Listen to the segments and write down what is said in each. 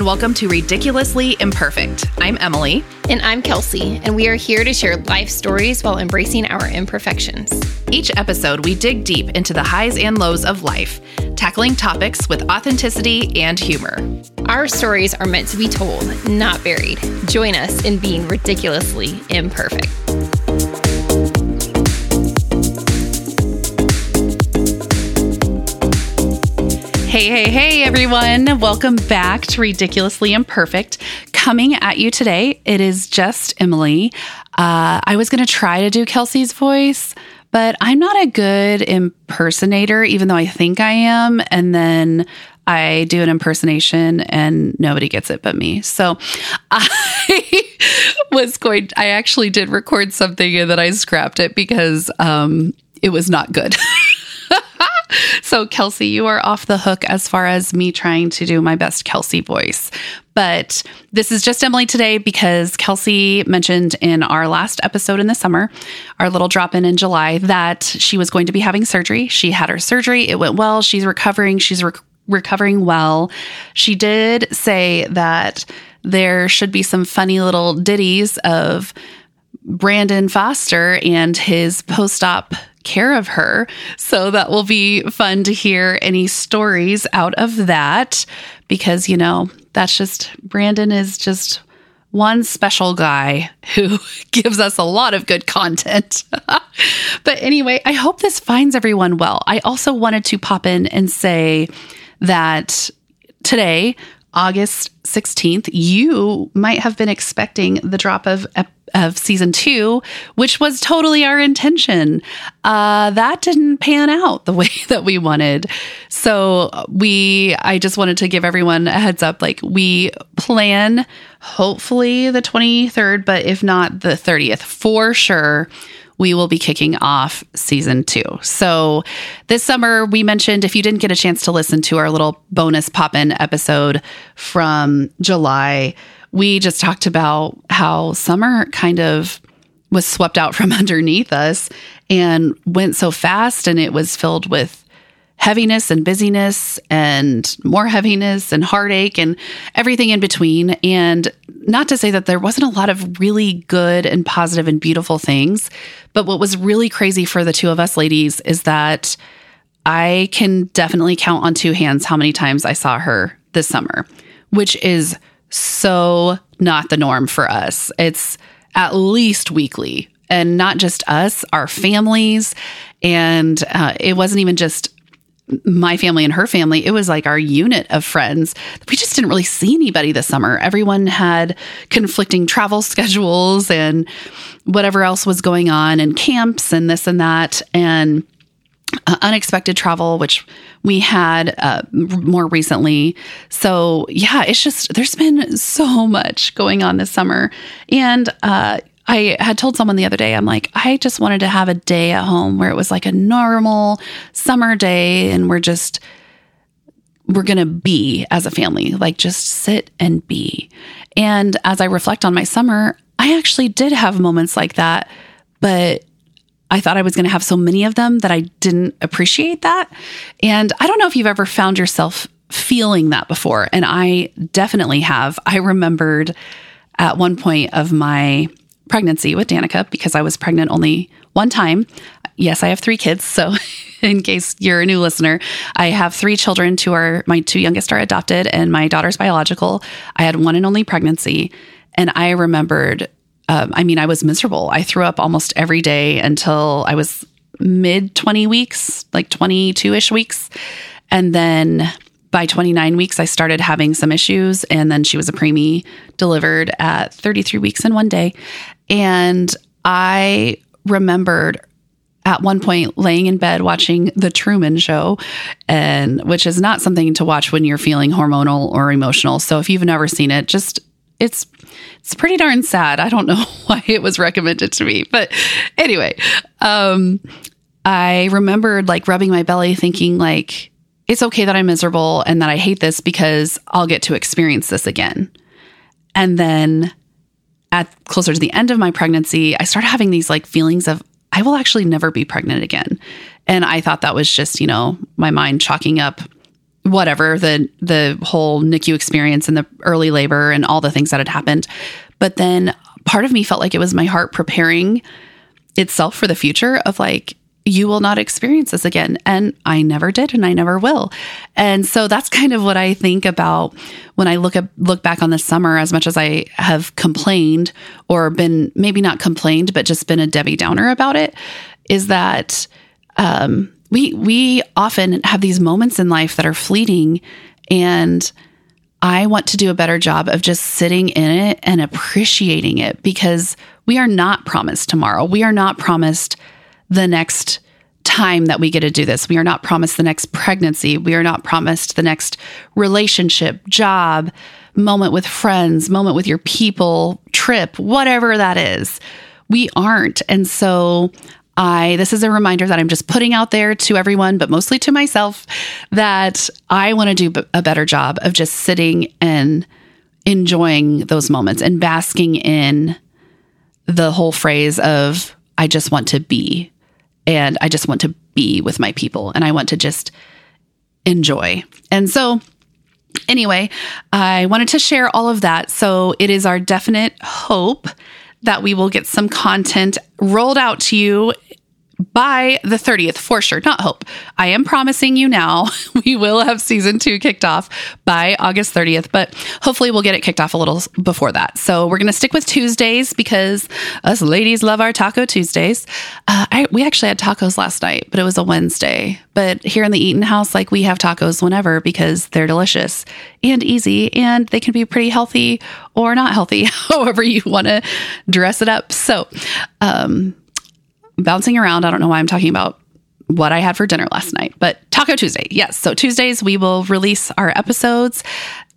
and welcome to Ridiculously Imperfect. I'm Emily. And I'm Kelsey, and we are here to share life stories while embracing our imperfections. Each episode, we dig deep into the highs and lows of life, tackling topics with authenticity and humor. Our stories are meant to be told, not buried. Join us in being ridiculously imperfect. Hey, hey, hey, everyone. Welcome back to Ridiculously Imperfect. Coming at you today, it is just Emily. Uh, I was going to try to do Kelsey's voice, but I'm not a good impersonator, even though I think I am. And then I do an impersonation and nobody gets it but me. So I was going, I actually did record something and then I scrapped it because um, it was not good. so, Kelsey, you are off the hook as far as me trying to do my best Kelsey voice. But this is just Emily today because Kelsey mentioned in our last episode in the summer, our little drop in in July, that she was going to be having surgery. She had her surgery, it went well. She's recovering. She's rec- recovering well. She did say that there should be some funny little ditties of Brandon Foster and his post op care of her. So that will be fun to hear any stories out of that because, you know, that's just Brandon is just one special guy who gives us a lot of good content. but anyway, I hope this finds everyone well. I also wanted to pop in and say that today, August 16th, you might have been expecting the drop of of season two, which was totally our intention. Uh, that didn't pan out the way that we wanted. So we, I just wanted to give everyone a heads up. Like we plan, hopefully the 23rd, but if not the 30th, for sure we will be kicking off season two. So, this summer, we mentioned if you didn't get a chance to listen to our little bonus pop in episode from July, we just talked about how summer kind of was swept out from underneath us and went so fast, and it was filled with heaviness and busyness and more heaviness and heartache and everything in between. And not to say that there wasn't a lot of really good and positive and beautiful things, but what was really crazy for the two of us ladies is that I can definitely count on two hands how many times I saw her this summer, which is so not the norm for us. It's at least weekly and not just us, our families. And uh, it wasn't even just my family and her family, it was like our unit of friends. We just didn't really see anybody this summer. Everyone had conflicting travel schedules and whatever else was going on, and camps and this and that, and uh, unexpected travel, which we had uh, more recently. So, yeah, it's just there's been so much going on this summer. And uh, I had told someone the other day, I'm like, I just wanted to have a day at home where it was like a normal summer day and we're just, we're going to be as a family, like just sit and be. And as I reflect on my summer, I actually did have moments like that, but I thought I was going to have so many of them that I didn't appreciate that. And I don't know if you've ever found yourself feeling that before. And I definitely have. I remembered at one point of my pregnancy with Danica because I was pregnant only one time. Yes, I have three kids. So, in case you're a new listener, I have three children. Two are my two youngest are adopted, and my daughter's biological. I had one and only pregnancy, and I remembered. Um, I mean, I was miserable. I threw up almost every day until I was mid 20 weeks, like 22 ish weeks. And then by 29 weeks, I started having some issues. And then she was a preemie delivered at 33 weeks in one day. And I remembered at one point laying in bed watching the Truman Show, and which is not something to watch when you're feeling hormonal or emotional. So if you've never seen it, just it's it's pretty darn sad. I don't know why it was recommended to me, but anyway, um, I remembered like rubbing my belly, thinking like it's okay that I'm miserable and that I hate this because I'll get to experience this again. And then at closer to the end of my pregnancy, I started having these like feelings of I will actually never be pregnant again. And I thought that was just, you know, my mind chalking up whatever the the whole NICU experience and the early labor and all the things that had happened. But then part of me felt like it was my heart preparing itself for the future of like you will not experience this again and I never did and I never will. And so that's kind of what I think about when I look at look back on this summer as much as I have complained or been maybe not complained but just been a Debbie Downer about it is that um we we often have these moments in life that are fleeting and I want to do a better job of just sitting in it and appreciating it because we are not promised tomorrow. We are not promised the next time that we get to do this. We are not promised the next pregnancy. We are not promised the next relationship, job, moment with friends, moment with your people, trip, whatever that is. We aren't. And so I this is a reminder that I'm just putting out there to everyone, but mostly to myself that I want to do a better job of just sitting and enjoying those moments and basking in the whole phrase of I just want to be and I just want to be with my people and I want to just enjoy. And so anyway, I wanted to share all of that. So it is our definite hope that we will get some content rolled out to you by the 30th for sure. Not hope. I am promising you now we will have season two kicked off by August 30th, but hopefully we'll get it kicked off a little before that. So we're going to stick with Tuesdays because us ladies love our Taco Tuesdays. Uh, I, we actually had tacos last night, but it was a Wednesday. But here in the Eaton house, like we have tacos whenever because they're delicious and easy and they can be pretty healthy or not healthy, however you want to dress it up. So, um, bouncing around. I don't know why I'm talking about what I had for dinner last night, but Taco Tuesday. Yes. So Tuesdays, we will release our episodes.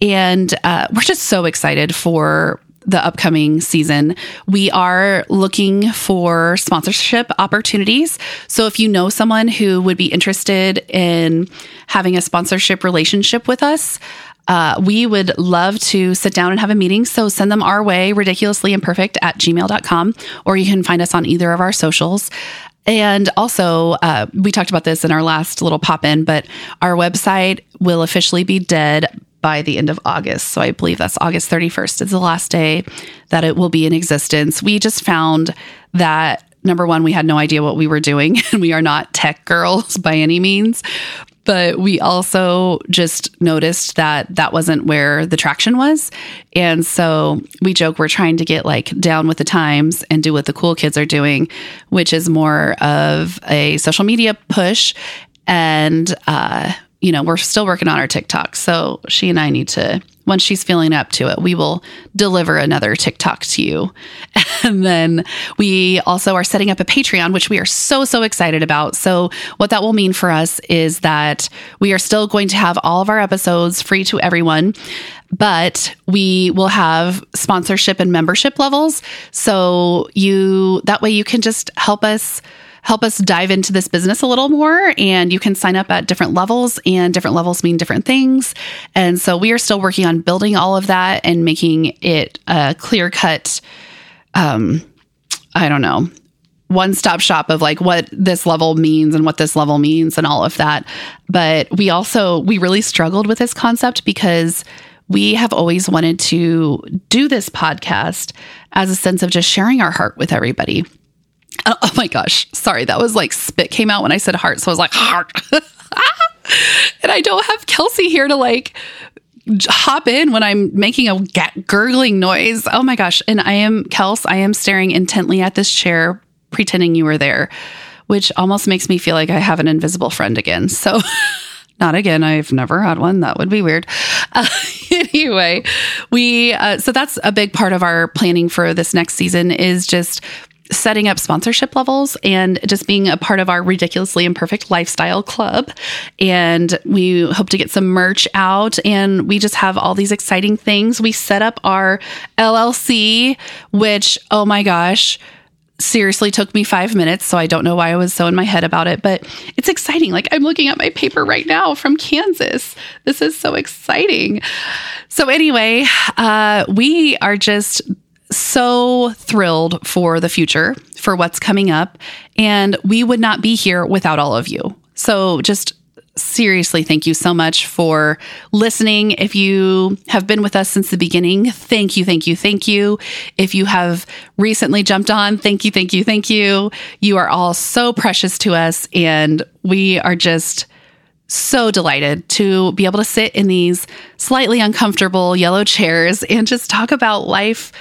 And uh, we're just so excited for the upcoming season. We are looking for sponsorship opportunities. So if you know someone who would be interested in having a sponsorship relationship with us, uh, we would love to sit down and have a meeting. So send them our way, ridiculously imperfect at gmail.com, or you can find us on either of our socials. And also, uh, we talked about this in our last little pop in, but our website will officially be dead by the end of August. So I believe that's August 31st is the last day that it will be in existence. We just found that number one, we had no idea what we were doing, and we are not tech girls by any means but we also just noticed that that wasn't where the traction was. And so we joke we're trying to get like down with the times and do what the cool kids are doing, which is more of a social media push. And, uh, you know, we're still working on our TikTok. So she and I need to once she's feeling up to it, we will deliver another TikTok to you. And then we also are setting up a Patreon, which we are so, so excited about. So, what that will mean for us is that we are still going to have all of our episodes free to everyone, but we will have sponsorship and membership levels. So, you that way you can just help us help us dive into this business a little more. And you can sign up at different levels, and different levels mean different things. And so we are still working on building all of that and making it a clear cut, um, I don't know, one stop shop of like what this level means and what this level means and all of that. But we also, we really struggled with this concept because we have always wanted to do this podcast as a sense of just sharing our heart with everybody. Oh, my gosh. Sorry. That was like spit came out when I said heart. So I was like, heart. and I don't have Kelsey here to like hop in when I'm making a gurgling noise. Oh my gosh. And I am, Kels, I am staring intently at this chair, pretending you were there, which almost makes me feel like I have an invisible friend again. So, not again. I've never had one. That would be weird. Uh, anyway, we, uh, so that's a big part of our planning for this next season is just setting up sponsorship levels and just being a part of our ridiculously imperfect lifestyle club. And we hope to get some merch out and we just have all these exciting things. We set up our LLC, which, oh my gosh, seriously took me five minutes. So I don't know why I was so in my head about it, but it's exciting. Like I'm looking at my paper right now from Kansas. This is so exciting. So, anyway, uh, we are just so thrilled for the future, for what's coming up. And we would not be here without all of you. So just seriously, thank you so much for listening. If you have been with us since the beginning, thank you, thank you, thank you. If you have recently jumped on, thank you, thank you, thank you. You are all so precious to us, and we are just so delighted to be able to sit in these slightly uncomfortable yellow chairs and just talk about life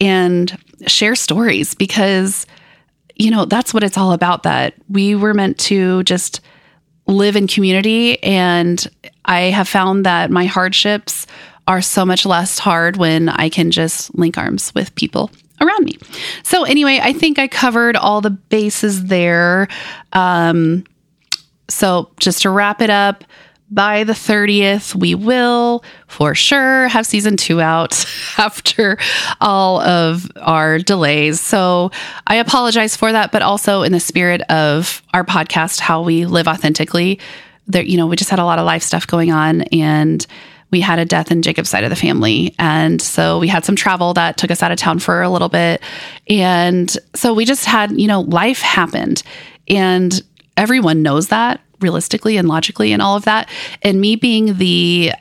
and share stories because, you know, that's what it's all about. That we were meant to just live in community. And I have found that my hardships are so much less hard when I can just link arms with people around me. So, anyway, I think I covered all the bases there. Um, so, just to wrap it up, by the 30th, we will for sure have season two out after all of our delays. So I apologize for that, but also in the spirit of our podcast, how we live authentically. There, you know, we just had a lot of life stuff going on and we had a death in Jacob's side of the family. And so we had some travel that took us out of town for a little bit. And so we just had, you know, life happened. And everyone knows that realistically and logically and all of that. And me being the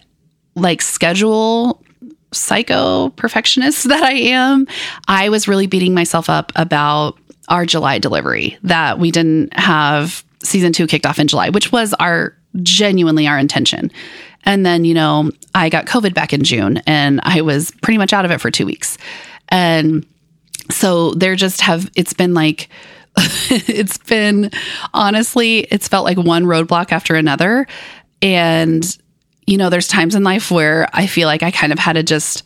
like schedule psycho perfectionist that I am, I was really beating myself up about our July delivery that we didn't have season two kicked off in July, which was our genuinely our intention. And then, you know, I got COVID back in June and I was pretty much out of it for two weeks. And so there just have, it's been like, it's been honestly, it's felt like one roadblock after another. And, you know, there's times in life where I feel like I kind of had to just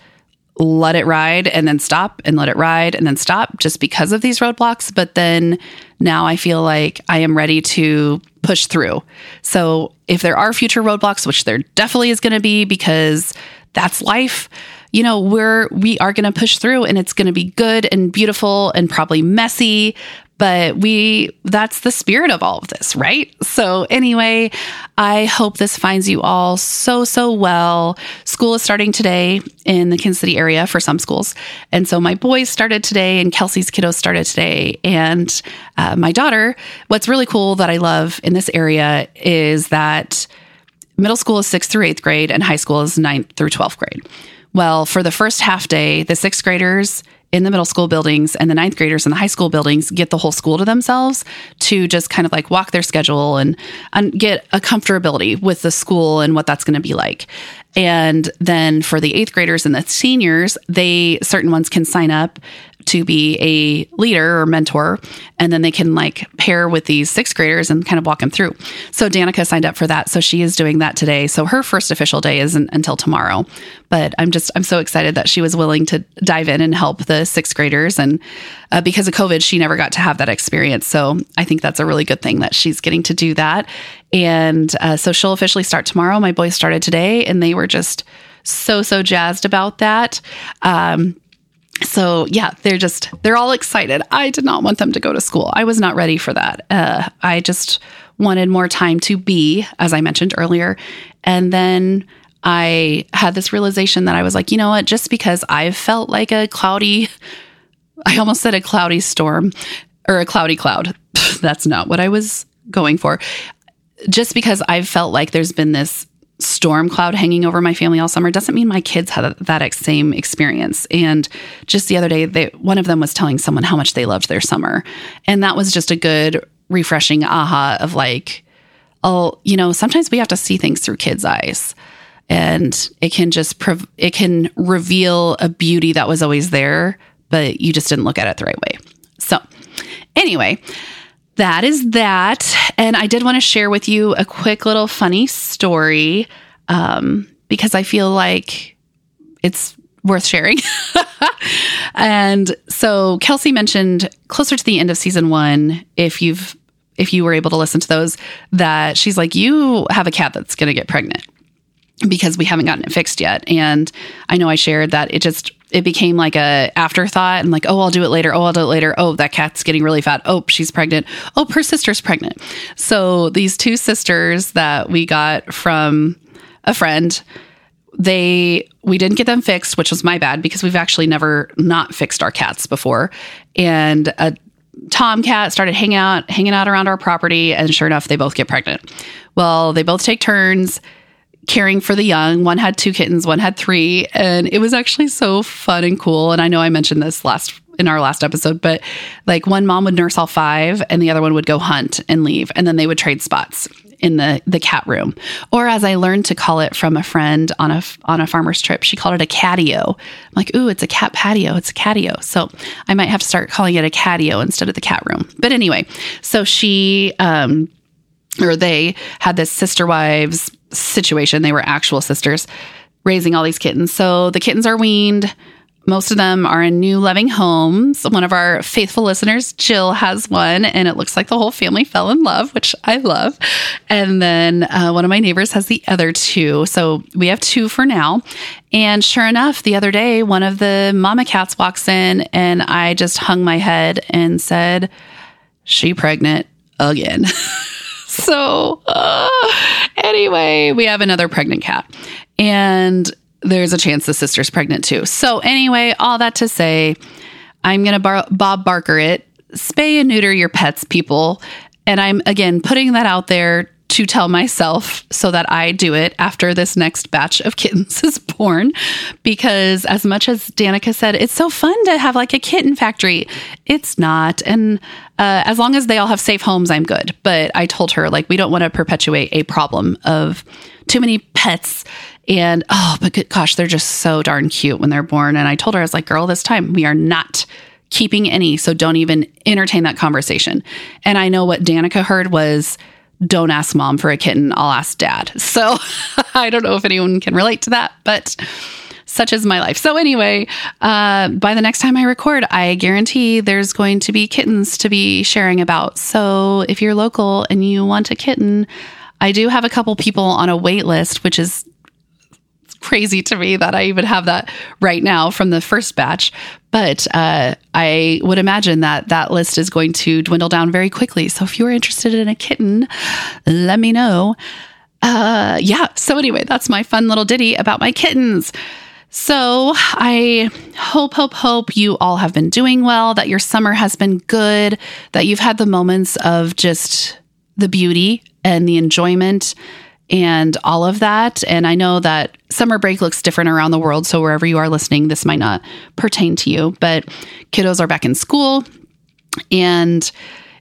let it ride and then stop and let it ride and then stop just because of these roadblocks. But then now I feel like I am ready to push through. So if there are future roadblocks, which there definitely is going to be because that's life, you know, we're we are going to push through and it's going to be good and beautiful and probably messy, but we that's the spirit of all of this, right? So anyway, I hope this finds you all so so well. School is starting today in the Kansas City area for some schools, and so my boys started today, and Kelsey's kiddos started today, and uh, my daughter. What's really cool that I love in this area is that middle school is sixth through eighth grade, and high school is ninth through twelfth grade. Well, for the first half day, the sixth graders in the middle school buildings and the ninth graders in the high school buildings get the whole school to themselves to just kind of like walk their schedule and, and get a comfortability with the school and what that's going to be like. And then for the eighth graders and the seniors, they certain ones can sign up to be a leader or mentor. And then they can like pair with these sixth graders and kind of walk them through. So Danica signed up for that. So she is doing that today. So her first official day isn't until tomorrow. But I'm just, I'm so excited that she was willing to dive in and help the sixth graders. And uh, because of COVID, she never got to have that experience. So I think that's a really good thing that she's getting to do that. And uh, so she'll officially start tomorrow. My boys started today and they were just so, so jazzed about that. Um, so yeah they're just they're all excited. I did not want them to go to school. I was not ready for that. Uh, i just wanted more time to be as i mentioned earlier. And then i had this realization that i was like you know what? Just because i've felt like a cloudy i almost said a cloudy storm or a cloudy cloud. That's not what i was going for. Just because i've felt like there's been this storm cloud hanging over my family all summer doesn't mean my kids had that same experience. And just the other day, they, one of them was telling someone how much they loved their summer. And that was just a good, refreshing aha of like, oh, you know, sometimes we have to see things through kids' eyes. And it can just, prov- it can reveal a beauty that was always there, but you just didn't look at it the right way. So, anyway, that is that. And I did want to share with you a quick little funny story um, because I feel like it's worth sharing. and so Kelsey mentioned closer to the end of season one, if you've if you were able to listen to those, that she's like, you have a cat that's going to get pregnant because we haven't gotten it fixed yet. And I know I shared that it just it became like a afterthought and like, oh, I'll do it later. Oh, I'll do it later. Oh, that cat's getting really fat. Oh, she's pregnant. Oh, her sister's pregnant. So these two sisters that we got from a friend, they we didn't get them fixed, which was my bad because we've actually never not fixed our cats before. And a tomcat started hanging out hanging out around our property and sure enough they both get pregnant well they both take turns caring for the young. One had two kittens one had three and it was actually so fun and cool. And i know i mentioned this last in our last episode but like one mom would nurse all five and the other one would go hunt and leave and then they would trade spots in the the cat room. Or as i learned to call it from a friend on a on a farmer's trip she called it a catio. I'm like ooh it's a cat patio. It's a catio. So i might have to start calling it a catio instead of the cat room. But anyway so she um or they had this sister wives situation they were actual sisters raising all these kittens so the kittens are weaned most of them are in new loving homes. One of our faithful listeners, Jill, has one, and it looks like the whole family fell in love, which I love. And then uh, one of my neighbors has the other two. So we have two for now. And sure enough, the other day, one of the mama cats walks in, and I just hung my head and said, She pregnant again. so, uh, anyway, we have another pregnant cat. And there's a chance the sister's pregnant too. So, anyway, all that to say, I'm to bar- Bob Barker it, spay and neuter your pets, people. And I'm again putting that out there to tell myself so that I do it after this next batch of kittens is born. Because as much as Danica said, it's so fun to have like a kitten factory. It's not. And uh, as long as they all have safe homes, I'm good. But I told her, like, we don't want to perpetuate a problem of too many pets and oh, but gosh, they're just so darn cute when they're born. And I told her, I was like, girl, this time we are not keeping any. So don't even entertain that conversation. And I know what Danica heard was, don't ask mom for a kitten, I'll ask dad. So I don't know if anyone can relate to that, but such is my life. So, anyway, uh, by the next time I record, I guarantee there's going to be kittens to be sharing about. So, if you're local and you want a kitten, I do have a couple people on a wait list, which is crazy to me that I even have that right now from the first batch. But uh, I would imagine that that list is going to dwindle down very quickly. So if you're interested in a kitten, let me know. Uh, yeah. So anyway, that's my fun little ditty about my kittens. So I hope, hope, hope you all have been doing well, that your summer has been good, that you've had the moments of just the beauty and the enjoyment and all of that. And I know that summer break looks different around the world. So wherever you are listening, this might not pertain to you, but kiddos are back in school and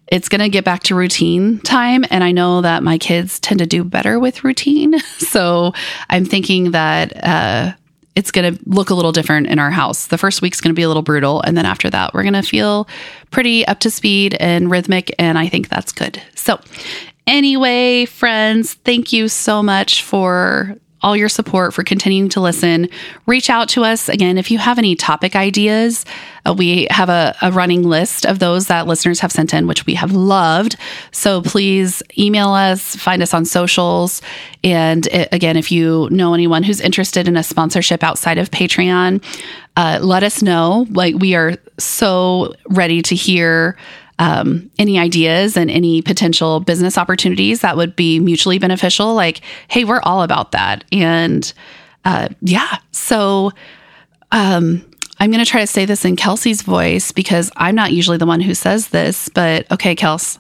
it's going to get back to routine time. And I know that my kids tend to do better with routine. So I'm thinking that, uh, it's going to look a little different in our house. The first week's going to be a little brutal. And then after that, we're going to feel pretty up to speed and rhythmic. And I think that's good. So, Anyway, friends, thank you so much for all your support for continuing to listen. Reach out to us again if you have any topic ideas. Uh, we have a, a, running list of those that listeners have sent in, which we have loved. So please email us, find us on socials. And it, uh, again, if you know anyone who's interested in a sponsorship outside of Patreon, uh, let us know. Like, we are so ready to hear um, any ideas and any potential business opportunities that would be mutually beneficial, like, hey, we're all about that. And uh, yeah, so um, I'm going to try to say this in Kelsey's voice because I'm not usually the one who says this, but okay, Kels,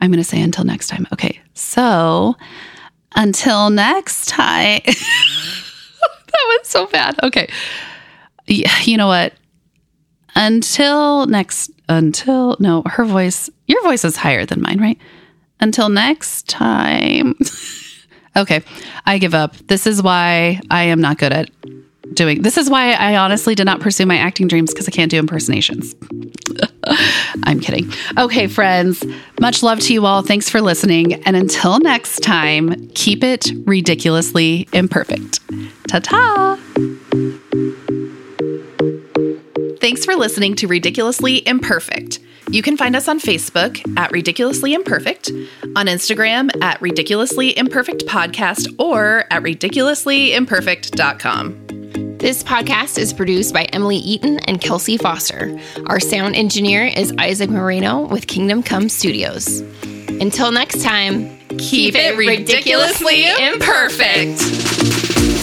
I'm going to say until next time. Okay, so until next time. that was so bad. Okay. Yeah, You know what? Until next, until, no, her voice, your voice is higher than mine, right? Until next time. okay, I give up. This is why I am not good at doing this is why I honestly did not pursue my acting dreams because I can't do impersonations. I'm kidding. Okay, friends, much love to you all. Thanks for listening. And until next time, keep it ridiculously imperfect. Ta ta. Thanks for listening to Ridiculously Imperfect. You can find us on Facebook at Ridiculously Imperfect, on Instagram at Ridiculously Imperfect Podcast, or at ridiculouslyimperfect.com. This podcast is produced by Emily Eaton and Kelsey Foster. Our sound engineer is Isaac Moreno with Kingdom Come Studios. Until next time, keep, keep it ridiculously imperfect.